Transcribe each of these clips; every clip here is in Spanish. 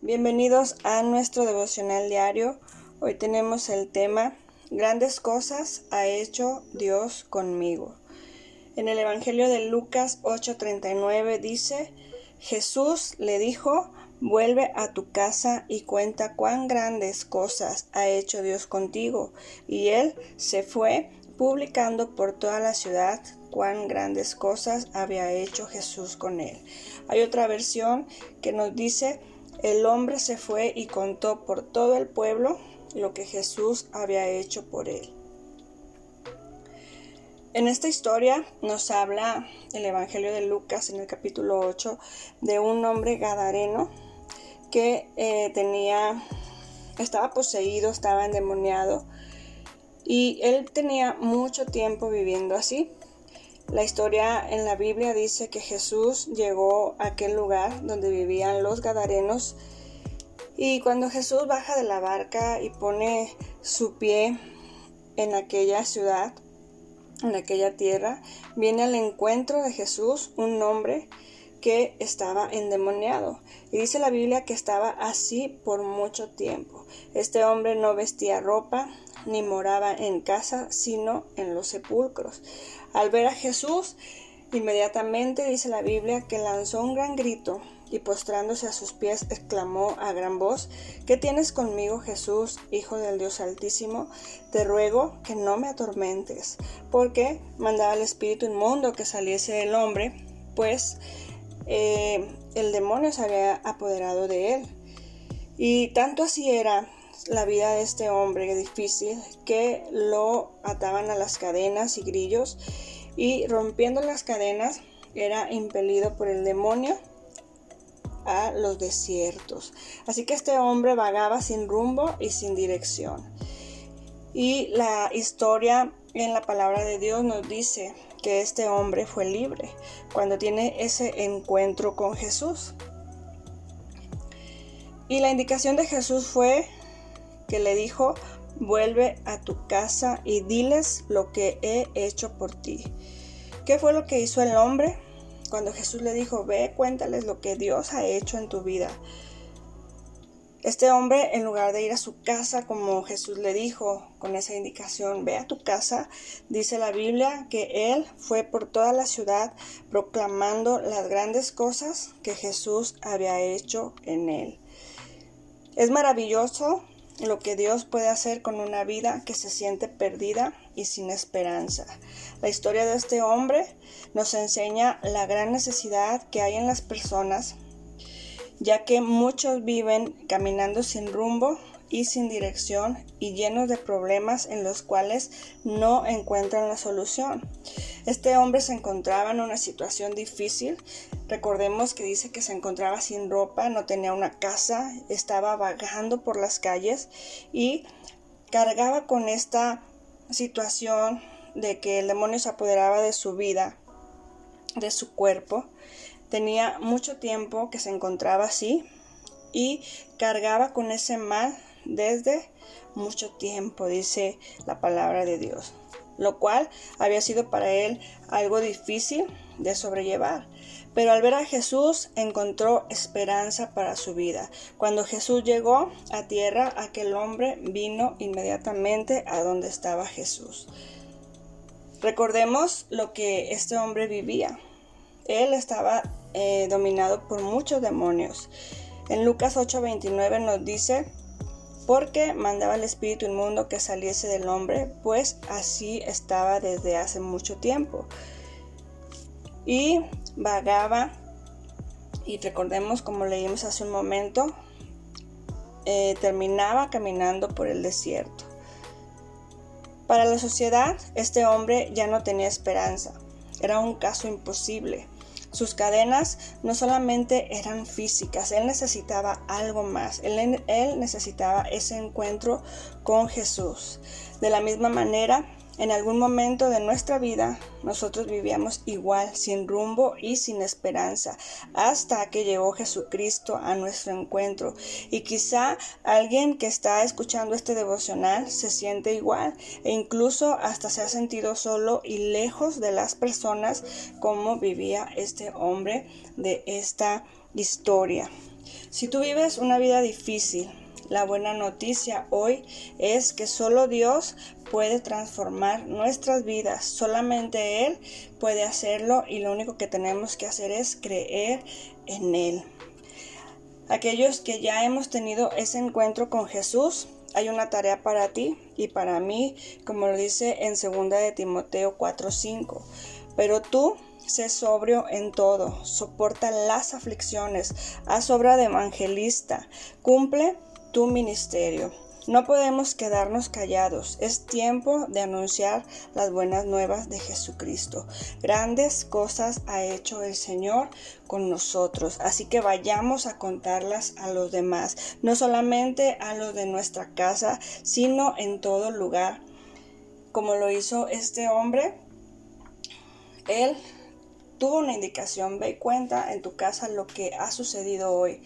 Bienvenidos a nuestro devocional diario. Hoy tenemos el tema Grandes cosas ha hecho Dios conmigo. En el Evangelio de Lucas 8:39 dice, Jesús le dijo, vuelve a tu casa y cuenta cuán grandes cosas ha hecho Dios contigo. Y él se fue publicando por toda la ciudad cuán grandes cosas había hecho Jesús con él. Hay otra versión que nos dice, el hombre se fue y contó por todo el pueblo lo que Jesús había hecho por él. En esta historia nos habla el Evangelio de Lucas en el capítulo 8 de un hombre gadareno que eh, tenía, estaba poseído, estaba endemoniado y él tenía mucho tiempo viviendo así. La historia en la Biblia dice que Jesús llegó a aquel lugar donde vivían los gadarenos y cuando Jesús baja de la barca y pone su pie en aquella ciudad, en aquella tierra, viene al encuentro de Jesús un hombre que estaba endemoniado. Y dice la Biblia que estaba así por mucho tiempo. Este hombre no vestía ropa ni moraba en casa, sino en los sepulcros. Al ver a Jesús, inmediatamente dice la Biblia que lanzó un gran grito y postrándose a sus pies exclamó a gran voz, ¿Qué tienes conmigo, Jesús, Hijo del Dios Altísimo? Te ruego que no me atormentes, porque mandaba al espíritu inmundo que saliese del hombre, pues eh, el demonio se había apoderado de él. Y tanto así era la vida de este hombre difícil que lo ataban a las cadenas y grillos y rompiendo las cadenas era impelido por el demonio a los desiertos. Así que este hombre vagaba sin rumbo y sin dirección. Y la historia en la palabra de Dios nos dice que este hombre fue libre cuando tiene ese encuentro con Jesús. Y la indicación de Jesús fue que le dijo, vuelve a tu casa y diles lo que he hecho por ti. ¿Qué fue lo que hizo el hombre? Cuando Jesús le dijo, ve, cuéntales lo que Dios ha hecho en tu vida. Este hombre, en lugar de ir a su casa como Jesús le dijo con esa indicación, ve a tu casa, dice la Biblia que él fue por toda la ciudad proclamando las grandes cosas que Jesús había hecho en él. Es maravilloso lo que Dios puede hacer con una vida que se siente perdida y sin esperanza. La historia de este hombre nos enseña la gran necesidad que hay en las personas, ya que muchos viven caminando sin rumbo y sin dirección y llenos de problemas en los cuales no encuentran la solución. Este hombre se encontraba en una situación difícil. Recordemos que dice que se encontraba sin ropa, no tenía una casa, estaba vagando por las calles y cargaba con esta situación de que el demonio se apoderaba de su vida, de su cuerpo. Tenía mucho tiempo que se encontraba así y cargaba con ese mal desde mucho tiempo, dice la palabra de Dios, lo cual había sido para él algo difícil de sobrellevar. Pero al ver a Jesús encontró esperanza para su vida. Cuando Jesús llegó a tierra, aquel hombre vino inmediatamente a donde estaba Jesús. Recordemos lo que este hombre vivía. Él estaba eh, dominado por muchos demonios. En Lucas 8:29 nos dice, porque mandaba al espíritu inmundo que saliese del hombre, pues así estaba desde hace mucho tiempo. Y vagaba, y recordemos como leímos hace un momento, eh, terminaba caminando por el desierto. Para la sociedad, este hombre ya no tenía esperanza. Era un caso imposible. Sus cadenas no solamente eran físicas, él necesitaba algo más, él, él, necesitaba ese encuentro con Jesús. De la misma manera, en algún momento de nuestra vida nosotros vivíamos igual, sin rumbo y sin esperanza, hasta que llegó Jesucristo a nuestro encuentro. Y quizá alguien que está escuchando este devocional se siente igual e incluso hasta se ha sentido solo y lejos de las personas como vivía este hombre de esta historia. Si tú vives una vida difícil, la buena noticia hoy es que solo Dios puede transformar nuestras vidas. Solamente Él puede hacerlo y lo único que tenemos que hacer es creer en Él. Aquellos que ya hemos tenido ese encuentro con Jesús, hay una tarea para ti y para mí, como lo dice en 2 de Timoteo 4:5. Pero tú sé sobrio en todo, soporta las aflicciones, haz obra de evangelista, cumple tu ministerio. No podemos quedarnos callados. Es tiempo de anunciar las buenas nuevas de Jesucristo. Grandes cosas ha hecho el Señor con nosotros. Así que vayamos a contarlas a los demás. No solamente a los de nuestra casa, sino en todo lugar. Como lo hizo este hombre, él tuvo una indicación. Ve y cuenta en tu casa lo que ha sucedido hoy.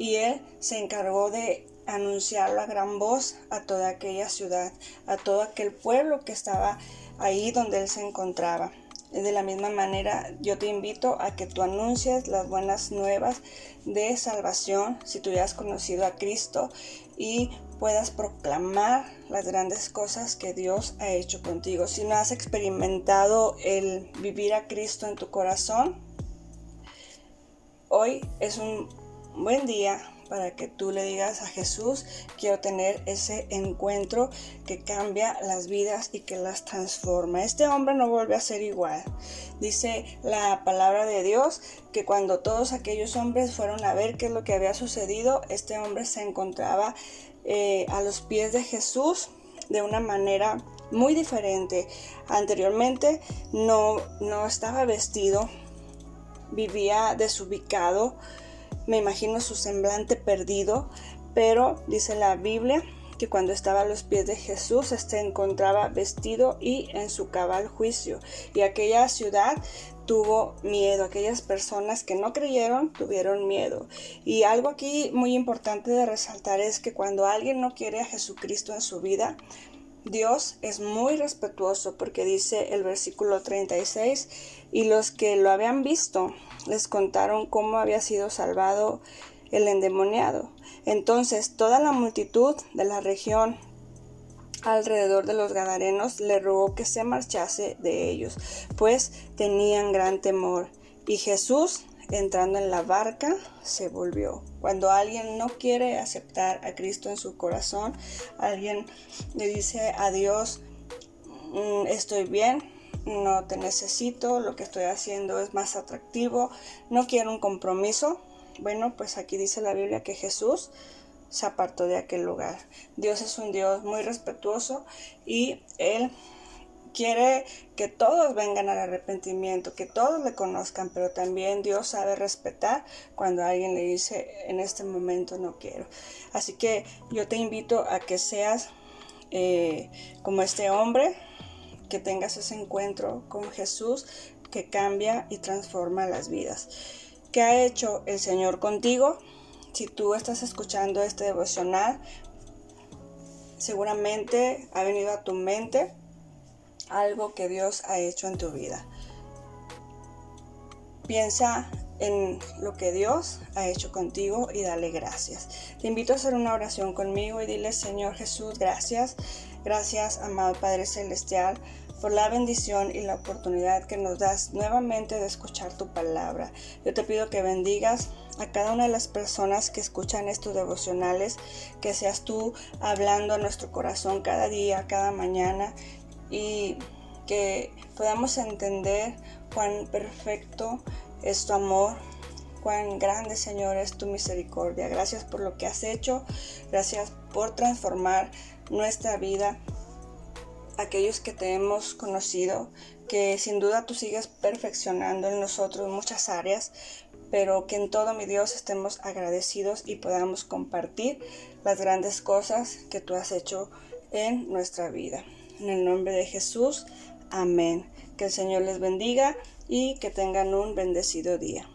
Y él se encargó de anunciarlo a gran voz a toda aquella ciudad, a todo aquel pueblo que estaba ahí donde él se encontraba. De la misma manera, yo te invito a que tú anuncies las buenas nuevas de salvación si tú ya has conocido a Cristo y puedas proclamar las grandes cosas que Dios ha hecho contigo. Si no has experimentado el vivir a Cristo en tu corazón, hoy es un buen día para que tú le digas a Jesús, quiero tener ese encuentro que cambia las vidas y que las transforma. Este hombre no vuelve a ser igual. Dice la palabra de Dios que cuando todos aquellos hombres fueron a ver qué es lo que había sucedido, este hombre se encontraba eh, a los pies de Jesús de una manera muy diferente. Anteriormente no, no estaba vestido, vivía desubicado me imagino su semblante perdido, pero dice la Biblia que cuando estaba a los pies de Jesús se encontraba vestido y en su cabal juicio. Y aquella ciudad tuvo miedo, aquellas personas que no creyeron tuvieron miedo. Y algo aquí muy importante de resaltar es que cuando alguien no quiere a Jesucristo en su vida, Dios es muy respetuoso porque dice el versículo 36, y los que lo habían visto les contaron cómo había sido salvado el endemoniado. Entonces toda la multitud de la región alrededor de los gadarenos le rogó que se marchase de ellos, pues tenían gran temor. Y Jesús entrando en la barca, se volvió. Cuando alguien no quiere aceptar a Cristo en su corazón, alguien le dice a Dios, mm, estoy bien, no te necesito, lo que estoy haciendo es más atractivo, no quiero un compromiso. Bueno, pues aquí dice la Biblia que Jesús se apartó de aquel lugar. Dios es un Dios muy respetuoso y Él quiere que todos vengan al arrepentimiento, que todos le conozcan, pero también Dios sabe respetar cuando alguien le dice en este momento no quiero. Así que yo te invito a que seas eh, como este hombre, que tengas ese encuentro con Jesús que cambia y transforma las vidas. ¿Qué ha hecho el Señor contigo? Si tú estás escuchando este devocional, seguramente ha venido a tu mente algo que Dios ha hecho en tu vida. Piensa en lo que Dios ha hecho contigo y dale gracias. Te invito a hacer una oración conmigo y dile, Señor Jesús, gracias. Gracias, amado Padre Celestial, por la bendición y la oportunidad que nos das nuevamente de escuchar tu palabra. Yo te pido que bendigas a cada una de las personas que escuchan estos devocionales, que seas tú hablando a nuestro corazón cada día, cada mañana y que podamos entender cuán perfecto es tu amor, cuán grande Señor es tu misericordia. Gracias por lo que has hecho, gracias por transformar nuestra vida. Aquellos que te hemos conocido, que sin duda tú sigues perfeccionando en nosotros muchas áreas, pero que en todo mi Dios estemos agradecidos y podamos compartir las grandes cosas que tú has hecho en nuestra vida. En el nombre de Jesús, amén. Que el Señor les bendiga y que tengan un bendecido día.